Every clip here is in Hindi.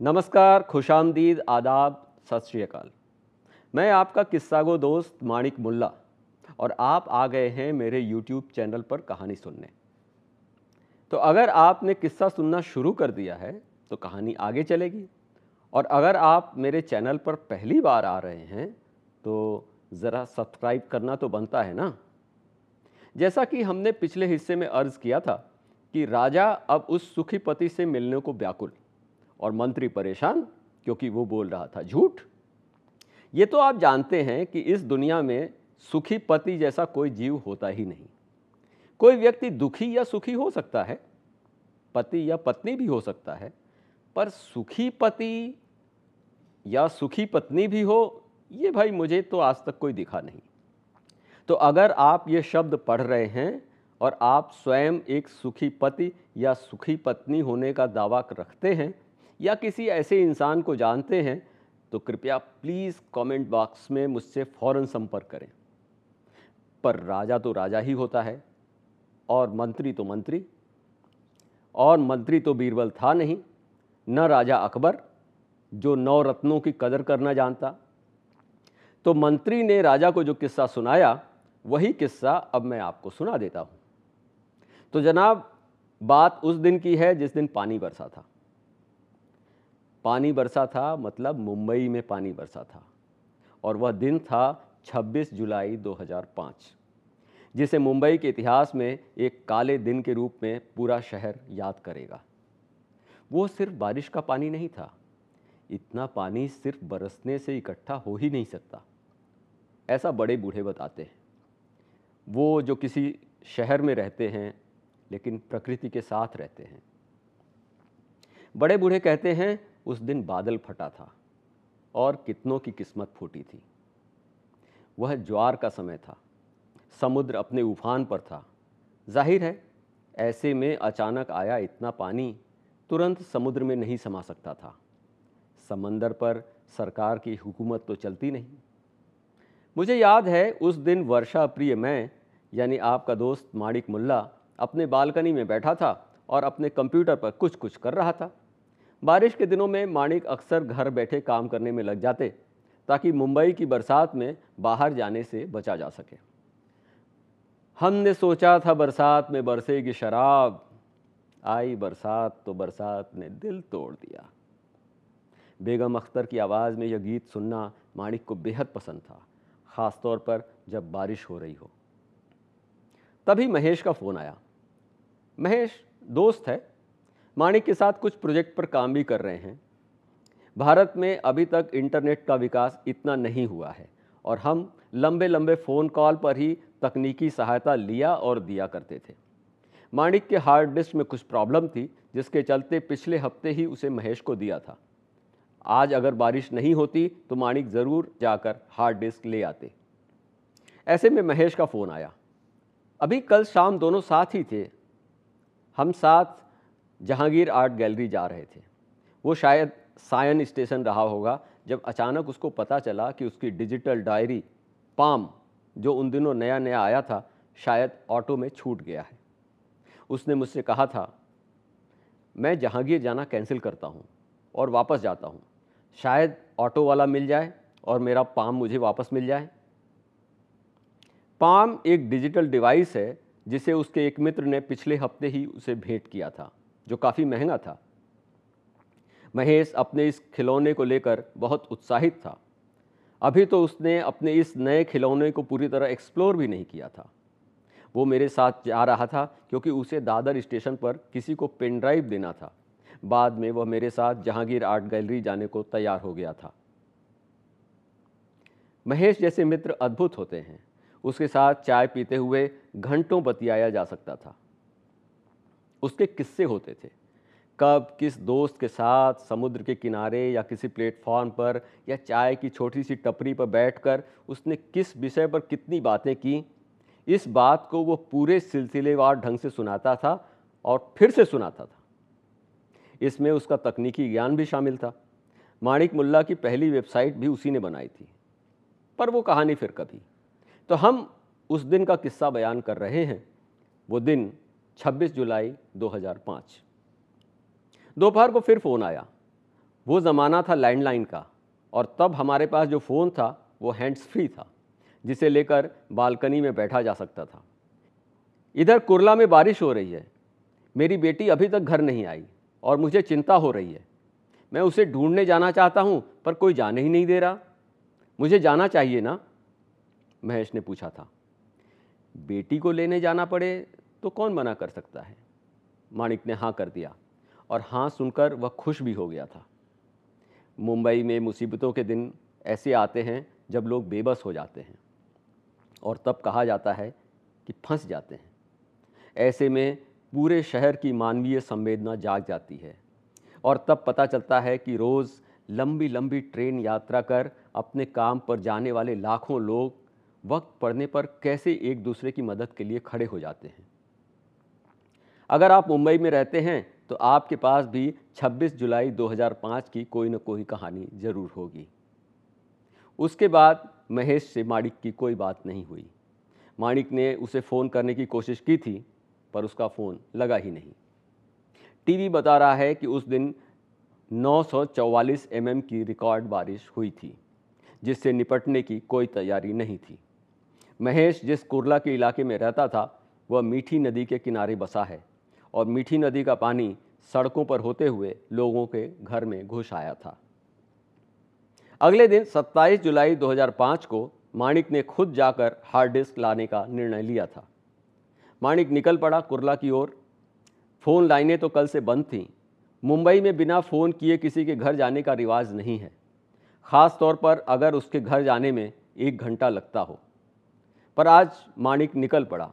नमस्कार, खुशामदीद, आदाब, सत श्री अकाल। मैं आपका किस्सा गो दोस्त माणिक मुल्ला और आप आ गए हैं मेरे YouTube चैनल पर कहानी सुनने। तो अगर आपने किस्सा सुनना शुरू कर दिया है तो कहानी आगे चलेगी। और अगर आप मेरे चैनल पर पहली बार आ रहे हैं तो ज़रा सब्सक्राइब करना तो बनता है ना? जैसा कि हमने पिछले हिस्से में अर्ज़ किया था कि राजा अब उस सुखी पति से मिलने को व्याकुल। और मंत्री परेशान क्योंकि वो बोल रहा था झूठ। ये तो आप जानते हैं कि इस दुनिया में सुखी पति जैसा कोई जीव होता ही नहीं। कोई व्यक्ति दुखी या सुखी हो सकता है, पति या पत्नी भी हो सकता है, पर सुखी पति या सुखी पत्नी भी हो, ये भाई मुझे तो आज तक कोई दिखा नहीं। तो अगर आप ये शब्द पढ़ रहे हैं और आप स्वयं एक सुखी पति या सुखी पत्नी होने का दावा रखते हैं या किसी ऐसे इंसान को जानते हैं तो कृपया प्लीज़ कमेंट बॉक्स में मुझसे फ़ौरन संपर्क करें। पर राजा तो राजा ही होता है, और मंत्री तो मंत्री, और मंत्री तो बीरबल था नहीं, न राजा अकबर, जो नौ रत्नों की कदर करना जानता। तो मंत्री ने राजा को जो किस्सा सुनाया, वही किस्सा अब मैं आपको सुना देता हूँ। तो जनाब, बात उस दिन की है जिस दिन पानी बरसा था। पानी बरसा था मतलब मुंबई में पानी बरसा था। और वह दिन था 26 जुलाई 2005 जिसे मुंबई के इतिहास में एक काले दिन के रूप में पूरा शहर याद करेगा। वो सिर्फ़ बारिश का पानी नहीं था। इतना पानी सिर्फ़ बरसने से इकट्ठा हो ही नहीं सकता। ऐसा बड़े बूढ़े बताते हैं। वो जो किसी शहर में रहते हैं, लेकिन प्रकृति के साथ रहते हैं। बड़े बूढ़े कहते हैं उस दिन बादल फटा था और कितनों की किस्मत फूटी थी। वह ज्वार का समय था। समुद्र अपने उफान पर था। ज़ाहिर है, ऐसे में अचानक आया इतना पानी, तुरंत समुद्र में नहीं समा सकता था। समंदर पर सरकार की हुकूमत तो चलती नहीं। मुझे याद है, उस दिन वर्षा प्रिय मैं, यानी आपका दोस्त माणिक मुल्ला, अपने बालकनी में बैठा था और अपने कंप्यूटर पर कुछ कुछ कर रहा था। बारिश के दिनों में माणिक अक्सर घर बैठे काम करने में लग जाते, ताकि मुंबई की बरसात में बाहर जाने से बचा जा सके। हमने सोचा था बरसात में बरसेगी शराब। आई बरसात तो बरसात ने दिल तोड़ दिया। बेगम अख्तर की आवाज़ में यह गीत सुनना माणिक को बेहद पसंद था ख़ास तौर पर जब बारिश हो रही हो। तभी महेश का फ़ोन आया। महेश, दोस्त है? माणिक के साथ कुछ प्रोजेक्ट पर काम भी कर रहे हैं। भारत में अभी तक इंटरनेट का विकास इतना नहीं हुआ है और हम लंबे लंबे फ़ोन कॉल पर ही तकनीकी सहायता लिया और दिया करते थे। माणिक के हार्ड डिस्क में कुछ प्रॉब्लम थी, जिसके चलते पिछले हफ़्ते ही उसे महेश को दिया था। आज अगर बारिश नहीं होती तो माणिक ज़रूर जाकर हार्ड डिस्क ले आते। ऐसे में महेश का फ़ोन आया। अभी कल शाम दोनों साथ ही थे। हम साथ जहांगीर आर्ट गैलरी जा रहे थे। वो शायद सायन स्टेशन रहा होगा, जब अचानक उसको पता चला कि उसकी डिजिटल डायरी, पाम, जो उन दिनों नया नया आया था, शायद ऑटो में छूट गया है। उसने मुझसे कहा था, मैं जहांगीर जाना कैंसिल करता हूँ और वापस जाता हूँ। शायद ऑटो वाला मिल जाए और मेरा पाम मुझे वापस मिल जाए। पाम एक डिजिटल डिवाइस है, जिसे उसके एक मित्र ने पिछले हफ़्ते ही उसे भेंट किया था। जो काफ़ी महँगा था। महेश अपने इस खिलौने को लेकर बहुत उत्साहित था। अभी तो उसने अपने इस नए खिलौने को पूरी तरह एक्सप्लोर भी नहीं किया था। वो मेरे साथ जा रहा था क्योंकि उसे दादर स्टेशन पर किसी को पेन ड्राइव देना था। बाद में वह मेरे साथ जहांगीर आर्ट गैलरी जाने को तैयार हो गया था। महेश जैसे मित्र अद्भुत होते हैं। उसके साथ चाय पीते हुए घंटों बतियाया जा सकता था। उसके किस्से होते थे। कब किस दोस्त के साथ समुद्र के किनारे या किसी प्लेटफॉर्म पर या चाय की छोटी सी टपरी पर बैठकर उसने किस विषय पर कितनी बातें की, इस बात को वो पूरे सिलसिलेवार ढंग से सुनाता था और फिर से सुनाता था। इसमें उसका तकनीकी ज्ञान भी शामिल था। माणिक मुल्ला की पहली वेबसाइट भी उसी ने बनाई थी, पर वो कहानी फिर कभी। तो हम उस दिन का किस्सा बयान कर रहे हैं। वो दिन 26 जुलाई 2005 दोपहर को फिर फ़ोन आया। वो ज़माना था लैंडलाइन का और तब हमारे पास जो फ़ोन था, वो हैंड्स फ्री था, जिसे लेकर बालकनी में बैठा जा सकता था। इधर कुरला में बारिश हो रही है। मेरी बेटी अभी तक घर नहीं आई और मुझे चिंता हो रही है। मैं उसे ढूँढने जाना चाहता हूँ, पर कोई जाने ही नहीं दे रहा। मुझे जाना चाहिए ना? महेश ने पूछा था। बेटी को लेने जाना पड़े तो कौन मना कर सकता है? माणिक ने हाँ कर दिया और हाँ सुनकर वह खुश भी हो गया था। मुंबई में मुसीबतों के दिन ऐसे आते हैं जब लोग बेबस हो जाते हैं और तब कहा जाता है कि फंस जाते हैं। ऐसे में पूरे शहर की मानवीय संवेदना जाग जाती है और तब पता चलता है कि रोज़ लंबी लंबी ट्रेन यात्रा कर अपने काम पर जाने वाले लाखों लोग वक्त पड़ने पर कैसे एक दूसरे की मदद के लिए खड़े हो जाते हैं। अगर आप मुंबई में रहते हैं तो आपके पास भी 26 जुलाई 2005 की कोई ना कोई कहानी ज़रूर होगी। उसके बाद महेश से माणिक की कोई बात नहीं हुई। माणिक ने उसे फ़ोन करने की कोशिश की थी, पर उसका फ़ोन लगा ही नहीं। टीवी बता रहा है कि उस दिन 944 mm की रिकॉर्ड बारिश हुई थी, जिससे निपटने की कोई तैयारी नहीं थी। महेश जिस कुरला के इलाके में रहता था, वह मीठी नदी के किनारे बसा है। और मीठी नदी का पानी सड़कों पर होते हुए लोगों के घर में घुस आया था। अगले दिन 27 जुलाई 2005 को माणिक ने खुद जाकर हार्ड डिस्क लाने का निर्णय लिया था। माणिक निकल पड़ा कुरला की ओर। फ़ोन लाइनें तो कल से बंद थीं। मुंबई में बिना फ़ोन किए किसी के घर जाने का रिवाज नहीं है। ख़ास तौर पर अगर उसके घर जाने में एक घंटा लगता हो। पर आज माणिक निकल पड़ा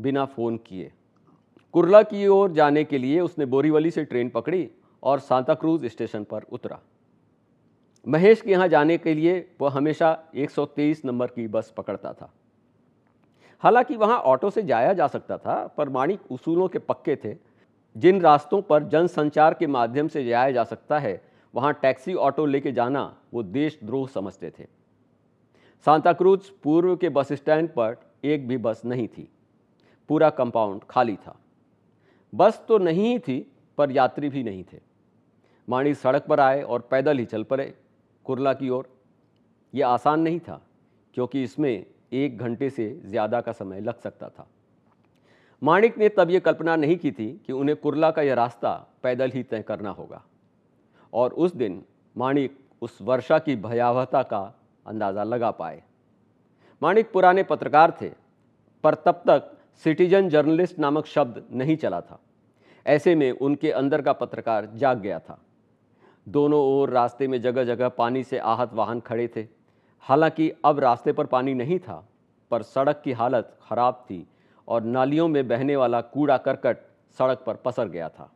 बिना फ़ोन किए। कुरला की ओर जाने के लिए उसने बोरीवली से ट्रेन पकड़ी और सांता क्रूज स्टेशन पर उतरा। महेश के यहाँ जाने के लिए वह हमेशा 123 नंबर की बस पकड़ता था। हालाँकि वहाँ ऑटो से जाया जा सकता था, पर माणिक उसूलों के पक्के थे। जिन रास्तों पर जनसंचार के माध्यम से जाया जा सकता है, वहाँ टैक्सी ऑटो लेके जाना वो देशद्रोह समझते थे। सांता क्रूज पूर्व के बस स्टैंड पर एक भी बस नहीं थी। पूरा कंपाउंड खाली था। बस तो नहीं थी, पर यात्री भी नहीं थे। माणी सड़क पर आए और पैदल ही चल पड़े कुरला की ओर। यह आसान नहीं था, क्योंकि इसमें एक घंटे से ज़्यादा का समय लग सकता था। माणिक ने तब ये कल्पना नहीं की थी कि उन्हें कुरला का यह रास्ता पैदल ही तय करना होगा। और उस दिन माणिक उस वर्षा की भयावहता का अंदाज़ा लगा पाए। माणिक पुराने पत्रकार थे, पर तब तक सिटीजन जर्नलिस्ट नामक शब्द नहीं चला था। ऐसे में उनके अंदर का पत्रकार जाग गया था। दोनों ओर रास्ते में जगह जगह पानी से आहत वाहन खड़े थे। हालाँकि अब रास्ते पर पानी नहीं था, पर सड़क की हालत खराब थी और नालियों में बहने वाला कूड़ा करकट सड़क पर पसर गया था।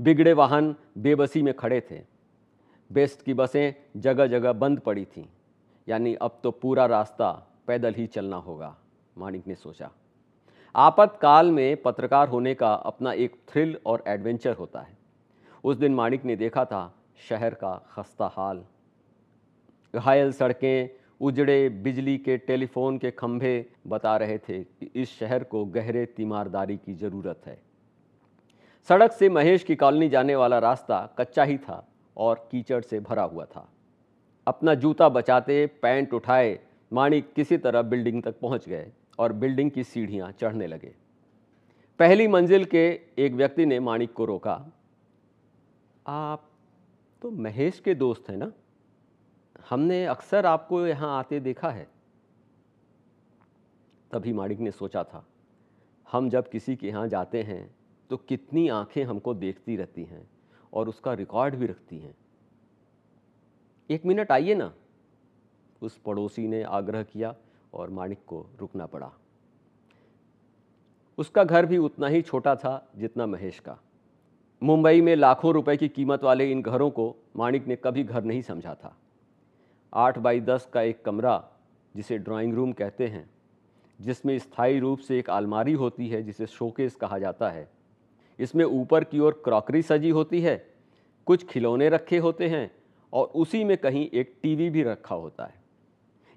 बिगड़े वाहन बेबसी में खड़े थे। बेस्ट की बसें जगह जगह बंद पड़ी थीं। यानी अब तो पूरा रास्ता पैदल ही चलना होगा, मानिक ने सोचा। आपातकाल में पत्रकार होने का अपना एक थ्रिल और एडवेंचर होता है। उस दिन माणिक ने देखा था शहर का खस्ता हाल। घायल सड़कें, उजड़े बिजली के टेलीफोन के खंभे बता रहे थे कि इस शहर को गहरे तीमारदारी की ज़रूरत है। सड़क से महेश की कॉलोनी जाने वाला रास्ता कच्चा ही था और कीचड़ से भरा हुआ था। अपना जूता बचाते, पैंट उठाए, माणिक किसी तरह बिल्डिंग तक पहुँच गए। और बिल्डिंग की सीढ़ियाँ चढ़ने लगे। पहली मंजिल के एक व्यक्ति ने माणिक को रोका। आप तो महेश के दोस्त हैं ना? हमने अक्सर आपको यहाँ आते देखा है। तभी माणिक ने सोचा था, हम जब किसी के यहाँ जाते हैं तो कितनी आँखें हमको देखती रहती हैं और उसका रिकॉर्ड भी रखती हैं। एक मिनट आइए ना। उस पड़ोसी ने आग्रह किया और माणिक को रुकना पड़ा। उसका घर भी उतना ही छोटा था जितना महेश का। मुंबई में लाखों रुपए की कीमत वाले इन घरों को माणिक ने कभी घर नहीं समझा था। आठ बाई दस का एक कमरा, जिसे ड्राइंग रूम कहते हैं, जिसमें स्थायी रूप से एक आलमारी होती है, जिसे शोकेस कहा जाता है। इसमें ऊपर की ओर क्रॉकरी सजी होती है, कुछ खिलौने रखे होते हैं, और उसी में कहीं एक टीवी भी रखा होता है।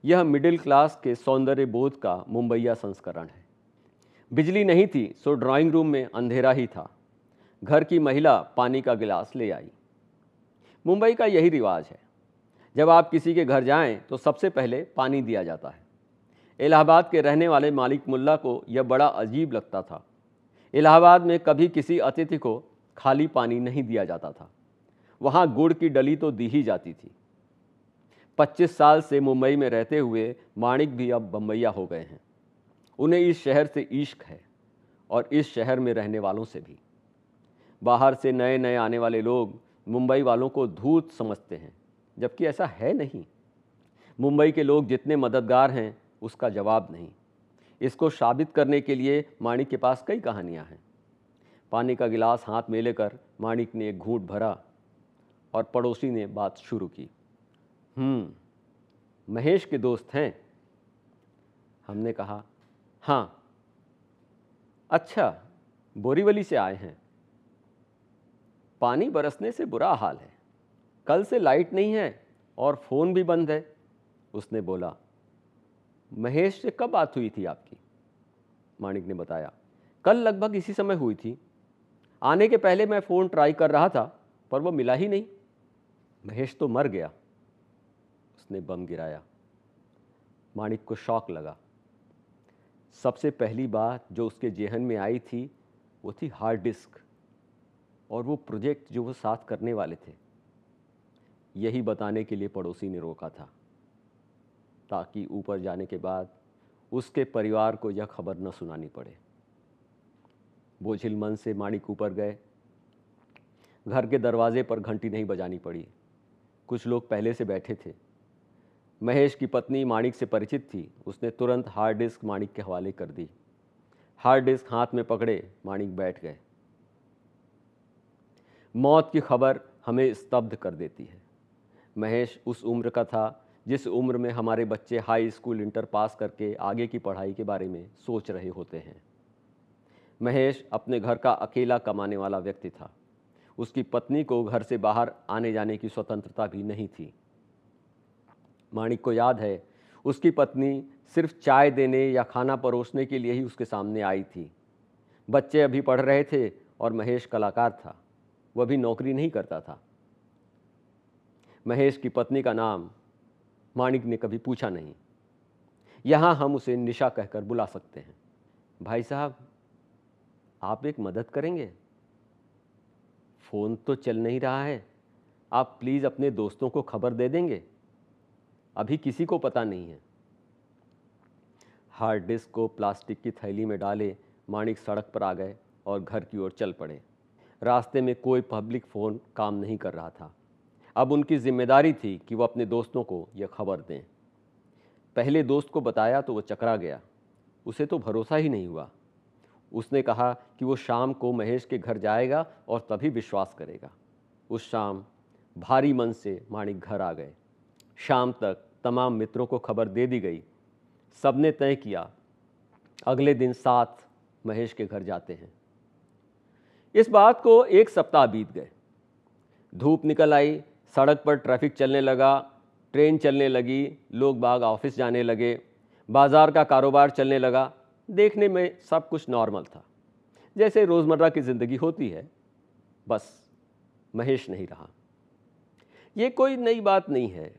यह मिडिल क्लास के सौंदर्य बोध का मुंबईया संस्करण है। बिजली नहीं थी, सो ड्राइंग रूम में अंधेरा ही था। घर की महिला पानी का गिलास ले आई। मुंबई का यही रिवाज है। जब आप किसी के घर जाएँ तो सबसे पहले पानी दिया जाता है। इलाहाबाद के रहने वाले मालिक मुल्ला को यह बड़ा अजीब लगता था। इलाहाबाद में कभी किसी अतिथि को खाली पानी नहीं दिया जाता था। वहाँ गुड़ की डली तो दी ही जाती थी। 25 साल से मुंबई में रहते हुए माणिक भी अब बम्बैया हो गए हैं। उन्हें इस शहर से इश्क है और इस शहर में रहने वालों से भी। बाहर से नए नए आने वाले लोग मुंबई वालों को धूत समझते हैं, जबकि ऐसा है नहीं। मुंबई के लोग जितने मददगार हैं, उसका जवाब नहीं। इसको साबित करने के लिए माणिक के पास कई कहानियाँ हैं। पानी का गिलास हाथ में लेकर माणिक ने एक घूंट भरा और पड़ोसी ने बात शुरू की। महेश के दोस्त हैं। हमने कहा हाँ अच्छा बोरीवली से आए हैं। पानी बरसने से बुरा हाल है। कल से लाइट नहीं है और फ़ोन भी बंद है। उसने बोला, महेश से कब बात हुई थी आपकी? माणिक ने बताया, कल लगभग इसी समय हुई थी। आने के पहले मैं फ़ोन ट्राई कर रहा था, पर वो मिला ही नहीं। महेश तो मर गया। उसने बम गिराया। माणिक को शौक लगा। सबसे पहली बात जो उसके जेहन में आई थी, वो थी हार्ड डिस्क और वो प्रोजेक्ट जो वो साथ करने वाले थे। यही बताने के लिए पड़ोसी ने रोका था, ताकि ऊपर जाने के बाद उसके परिवार को यह खबर न सुनानी पड़े। बोझिल मन से माणिक ऊपर गए। घर के दरवाजे पर घंटी नहीं बजानी पड़ी। कुछ लोग पहले से बैठे थे। महेश की पत्नी माणिक से परिचित थी। उसने तुरंत हार्ड डिस्क माणिक के हवाले कर दी। हार्ड डिस्क हाथ में पकड़े, माणिक बैठ गए। मौत की खबर हमें स्तब्ध कर देती है। महेश उस उम्र का था, जिस उम्र में हमारे बच्चे हाई स्कूल इंटर पास करके आगे की पढ़ाई के बारे में सोच रहे होते हैं। महेश अपने घर का अकेला कमाने वाला व्यक्ति था। उसकी पत्नी को घर से बाहर आने जाने की स्वतंत्रता भी नहीं थी। माणिक को याद है, उसकी पत्नी सिर्फ़ चाय देने या खाना परोसने के लिए ही उसके सामने आई थी। बच्चे अभी पढ़ रहे थे और महेश कलाकार था, वह भी नौकरी नहीं करता था। महेश की पत्नी का नाम माणिक ने कभी पूछा नहीं। यहाँ हम उसे निशा कहकर बुला सकते हैं। भाई साहब, आप एक मदद करेंगे? फ़ोन तो चल नहीं रहा है, आप प्लीज़ अपने दोस्तों को खबर दे देंगे। अभी किसी को पता नहीं है। हार्ड डिस्क को प्लास्टिक की थैली में डाले, माणिक सड़क पर आ गए और घर की ओर चल पड़े। रास्ते में कोई पब्लिक फ़ोन काम नहीं कर रहा था। अब उनकी ज़िम्मेदारी थी कि वो अपने दोस्तों को यह खबर दें। पहले दोस्त को बताया तो वो चकरा गया। उसे तो भरोसा ही नहीं हुआ। उसने कहा कि वो शाम को महेश के घर जाएगा और तभी विश्वास करेगा। उस शाम भारी मन से माणिक घर आ गए। शाम तक तमाम मित्रों को खबर दे दी गई। सबने तय किया, अगले दिन साथ महेश के घर जाते हैं। इस बात को एक सप्ताह बीत गए। धूप निकल आई, सड़क पर ट्रैफ़िक चलने लगा, ट्रेन चलने लगी, लोग बाग ऑफ़िस जाने लगे, बाज़ार का कारोबार चलने लगा। देखने में सब कुछ नॉर्मल था। जैसे रोज़मर्रा की ज़िंदगी होती है, बस महेश नहीं रहा। ये कोई नई बात नहीं है।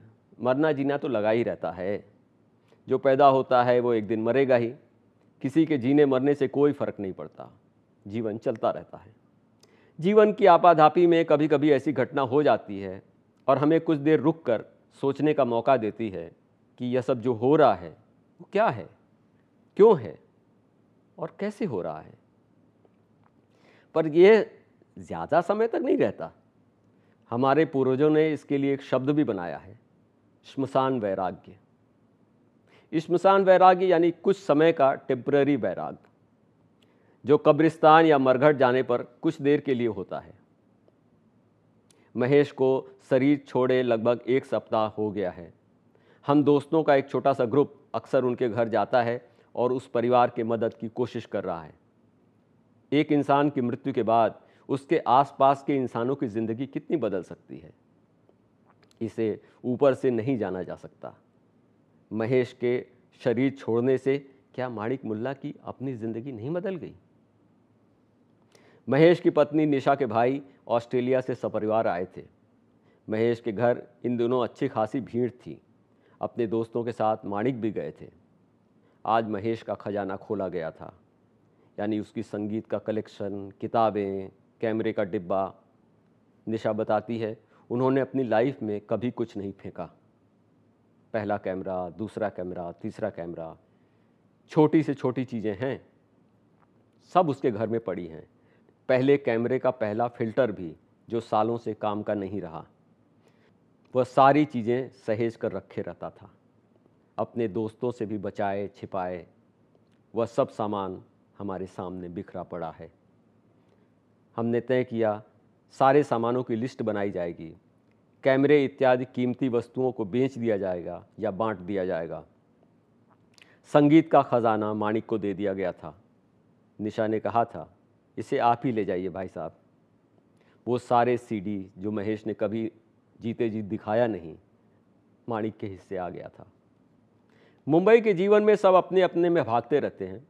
मरना जीना तो लगा ही रहता है। जो पैदा होता है, वो एक दिन मरेगा ही। किसी के जीने मरने से कोई फ़र्क नहीं पड़ता। जीवन चलता रहता है। जीवन की आपाधापी में कभी कभी ऐसी घटना हो जाती है और हमें कुछ देर रुक कर सोचने का मौका देती है कि यह सब जो हो रहा है, वो क्या है? क्यों है? और कैसे हो रहा है? पर यह ज़्यादा समय तक नहीं रहता। हमारे पूर्वजों ने इसके लिए एक शब्द भी बनाया है। श्मशान वैराग्य। श्मशान वैराग्य यानी कुछ समय का टेम्प्ररी वैराग्य, जो कब्रिस्तान या मरघट जाने पर कुछ देर के लिए होता है। महेश को शरीर छोड़े लगभग एक सप्ताह हो गया है। हम दोस्तों का एक छोटा सा ग्रुप अक्सर उनके घर जाता है और उस परिवार के मदद की कोशिश कर रहा है। एक इंसान की मृत्यु के बाद उसके आसपास के इंसानों की ज़िंदगी कितनी बदल सकती है? इसे ऊपर से नहीं जाना जा सकता। महेश के शरीर छोड़ने से क्या माणिक मुल्ला की अपनी ज़िंदगी नहीं बदल गई? महेश की पत्नी निशा के भाई ऑस्ट्रेलिया से सपरिवार आए थे। महेश के घर इन दिनों अच्छी खासी भीड़ थी। अपने दोस्तों के साथ माणिक भी गए थे। आज महेश का खजाना खोला गया था। यानी उसकी संगीत का कलेक्शन, किताबें, कैमरे का डिब्बा। निशा बताती है उन्होंने अपनी लाइफ में कभी कुछ नहीं फेंका। पहला कैमरा दूसरा कैमरा तीसरा कैमरा छोटी से छोटी चीज़ें हैं, सब उसके घर में पड़ी हैं। पहले कैमरे का पहला फ़िल्टर भी जो सालों से काम का नहीं रहा, वह सारी चीज़ें सहेज कर रखे रहता था। अपने दोस्तों से भी बचाए, छिपाए, वह सब सामान हमारे सामने बिखरा पड़ा है। हमने तय किया, सारे सामानों की लिस्ट बनाई जाएगी। कैमरे इत्यादि कीमती वस्तुओं को बेच दिया जाएगा या बांट दिया जाएगा। संगीत का ख़जाना माणिक को दे दिया गया था। निशा ने कहा था, इसे आप ही ले जाइए भाई साहब। वो सारे सीडी जो महेश ने कभी जीते जी दिखाया नहीं, माणिक के हिस्से आ गया था। मुंबई के जीवन में सब अपने अपने में भागते रहते हैं।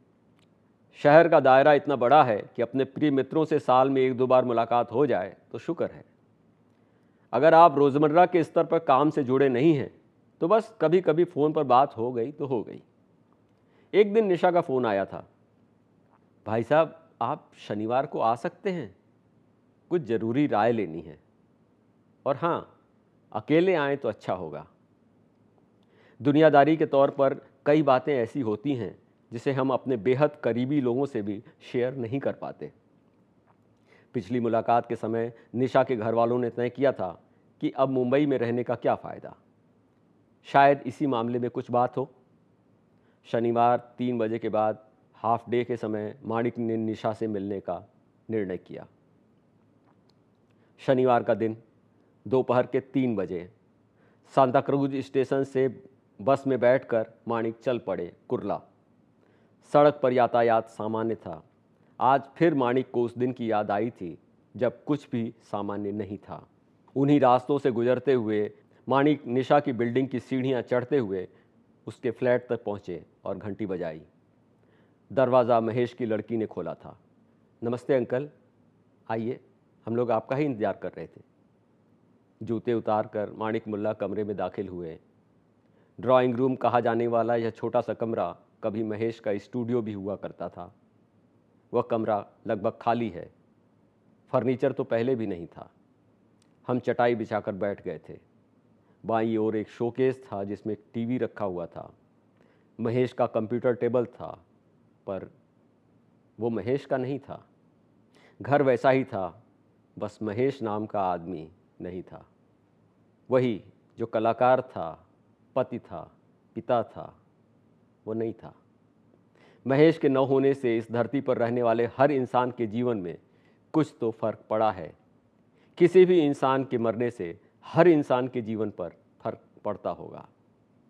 शहर का दायरा इतना बड़ा है कि अपने प्रिय मित्रों से साल में एक दो बार मुलाकात हो जाए तो शुक्र है। अगर आप रोज़मर्रा के स्तर पर काम से जुड़े नहीं हैं तो बस कभी कभी फ़ोन पर बात हो गई तो हो गई। एक दिन निशा का फ़ोन आया था। भाई साहब, आप शनिवार को आ सकते हैं। कुछ ज़रूरी राय लेनी है। और हाँ अकेले आएँ तो अच्छा होगा। दुनियादारी के तौर पर कई बातें ऐसी होती हैं, जिसे हम अपने बेहद करीबी लोगों से भी शेयर नहीं कर पाते। पिछली मुलाकात के समय निशा के घर वालों ने तय किया था कि अब मुंबई में रहने का क्या फ़ायदा? शायद इसी मामले में कुछ बात हो। शनिवार तीन बजे के बाद हाफ़ डे के समय माणिक ने निशा से मिलने का निर्णय किया। शनिवार का दिन, दोपहर के तीन बजे, सांता क्रूज स्टेशन से बस में बैठकर माणिक चल पड़े कुरला। सड़क पर यातायात सामान्य था। आज फिर माणिक को उस दिन की याद आई थी, जब कुछ भी सामान्य नहीं था। उन्हीं रास्तों से गुजरते हुए, माणिक निशा की बिल्डिंग की सीढ़ियाँ चढ़ते हुए उसके फ्लैट तक पहुँचे और घंटी बजाई। दरवाज़ा महेश की लड़की ने खोला था। नमस्ते अंकल, आइए, हम लोग आपका ही इंतज़ार कर रहे थे। जूते उतार कर माणिक मुल्ला कमरे में दाखिल हुए। ड्राइंग रूम कहा जाने वाला यह छोटा सा कमरा कभी महेश का स्टूडियो भी हुआ करता था। वह कमरा लगभग खाली है। फर्नीचर तो पहले भी नहीं था। हम चटाई बिछाकर बैठ गए थे। बाई ओर एक शोकेस था जिसमें एक टीवी रखा हुआ था। महेश का कंप्यूटर टेबल था, पर वो महेश का नहीं था। घर वैसा ही था, बस महेश नाम का आदमी नहीं था। वही जो कलाकार था, पति था, पिता था, वो नहीं था। महेश के न होने से इस धरती पर रहने वाले हर इंसान के जीवन में कुछ तो फ़र्क पड़ा है। किसी भी इंसान के मरने से हर इंसान के जीवन पर फ़र्क पड़ता होगा।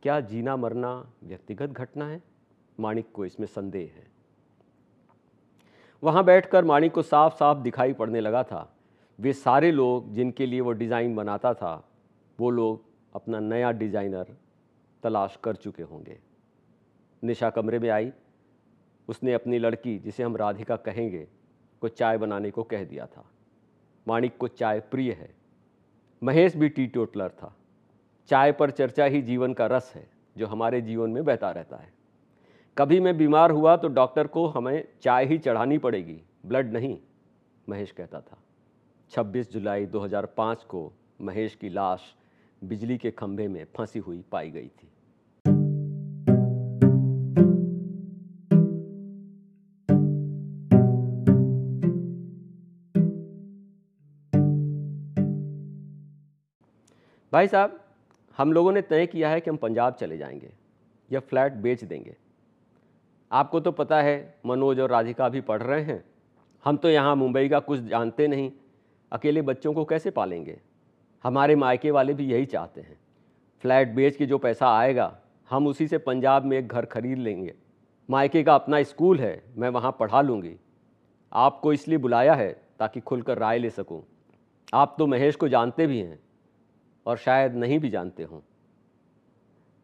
क्या जीना मरना व्यक्तिगत घटना है? माणिक को इसमें संदेह है। वहाँ बैठकर माणिक को साफ़ साफ़ दिखाई पड़ने लगा था। वे सारे लोग जिनके लिए वो डिज़ाइन बनाता था, वो लोग अपना नया डिज़ाइनर तलाश कर चुके होंगे। निशा कमरे में आई। उसने अपनी लड़की, जिसे हम राधिका कहेंगे, को चाय बनाने को कह दिया था। माणिक को चाय प्रिय है। महेश भी टी टोटलर था। चाय पर चर्चा ही जीवन का रस है, जो हमारे जीवन में बहता रहता है। कभी मैं बीमार हुआ तो डॉक्टर को हमें चाय ही चढ़ानी पड़ेगी, ब्लड नहीं, महेश कहता था। 26 जुलाई 2005 को महेश की लाश बिजली के खंभे में फंसी हुई पाई गई थी। भाई साहब, हम लोगों ने तय किया है कि हम पंजाब चले जाएँगे या फ्लैट बेच देंगे। आपको तो पता है, मनोज और राधिका भी पढ़ रहे हैं। हम तो यहाँ मुंबई का कुछ जानते नहीं। अकेले बच्चों को कैसे पालेंगे? हमारे मायके वाले भी यही चाहते हैं। फ्लैट बेच के जो पैसा आएगा, हम उसी से पंजाब में एक घर खरीद लेंगे। मायके का अपना स्कूल है, मैं वहाँ पढ़ा लूँगी। आपको इसलिए बुलाया है ताकि खुलकर राय ले सकूँ। आप तो महेश को जानते भी हैं। और शायद नहीं भी जानते हों।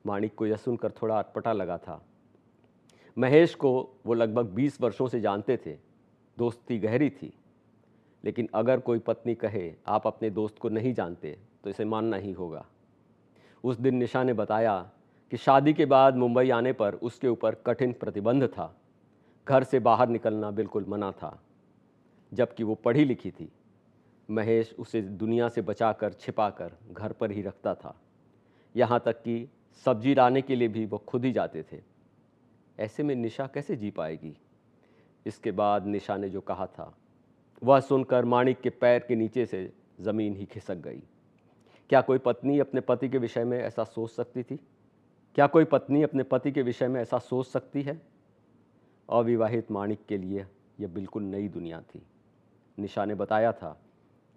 माणिक को यह सुनकर थोड़ा अटपटा लगा था। महेश को वो लगभग बीस वर्षों से जानते थे। दोस्ती गहरी थी। लेकिन अगर कोई पत्नी कहे, आप अपने दोस्त को नहीं जानते तो इसे मानना ही होगा। उस दिन निशा ने बताया कि शादी के बाद मुंबई आने पर उसके ऊपर कठिन प्रतिबंध था। घर से बाहर निकलना बिल्कुल मना था, जबकि वो पढ़ी लिखी थी। महेश उसे दुनिया से बचाकर, छिपाकर घर पर ही रखता था। यहाँ तक कि सब्ज़ी लाने के लिए भी वो खुद ही जाते थे। ऐसे में निशा कैसे जी पाएगी? इसके बाद निशा ने जो कहा था, वह सुनकर माणिक के पैर के नीचे से ज़मीन ही खिसक गई। क्या कोई पत्नी अपने पति के विषय में ऐसा सोच सकती थी? क्या कोई पत्नी अपने पति के विषय में ऐसा सोच सकती है? अविवाहित माणिक के लिए यह बिल्कुल नई दुनिया थी। निशा ने बताया था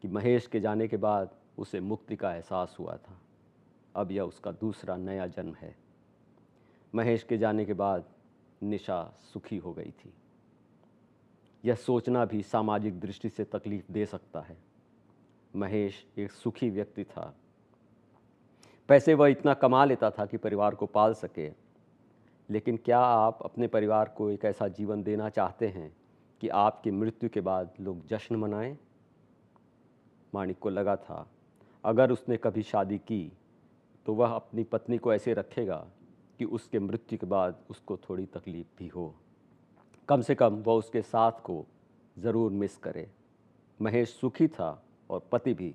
कि महेश के जाने के बाद उसे मुक्ति का एहसास हुआ था। अब यह उसका दूसरा नया जन्म है। महेश के जाने के बाद निशा सुखी हो गई थी। यह सोचना भी सामाजिक दृष्टि से तकलीफ़ दे सकता है। महेश एक सुखी व्यक्ति था। पैसे वह इतना कमा लेता था कि परिवार को पाल सके। लेकिन क्या आप अपने परिवार को एक ऐसा जीवन देना चाहते हैं कि आपकी मृत्यु के बाद लोग जश्न मनाएँ? माणिक को लगा था, अगर उसने कभी शादी की तो वह अपनी पत्नी को ऐसे रखेगा कि उसके मृत्यु के बाद उसको थोड़ी तकलीफ़ भी हो। कम से कम वह उसके साथ को ज़रूर मिस करे। महेश सुखी था और पति भी,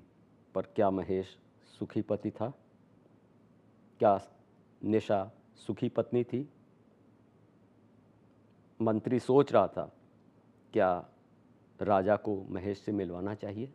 पर क्या महेश सुखी पति था? क्या निशा सुखी पत्नी थी? मंत्री सोच रहा था, क्या राजा को महेश से मिलवाना चाहिए?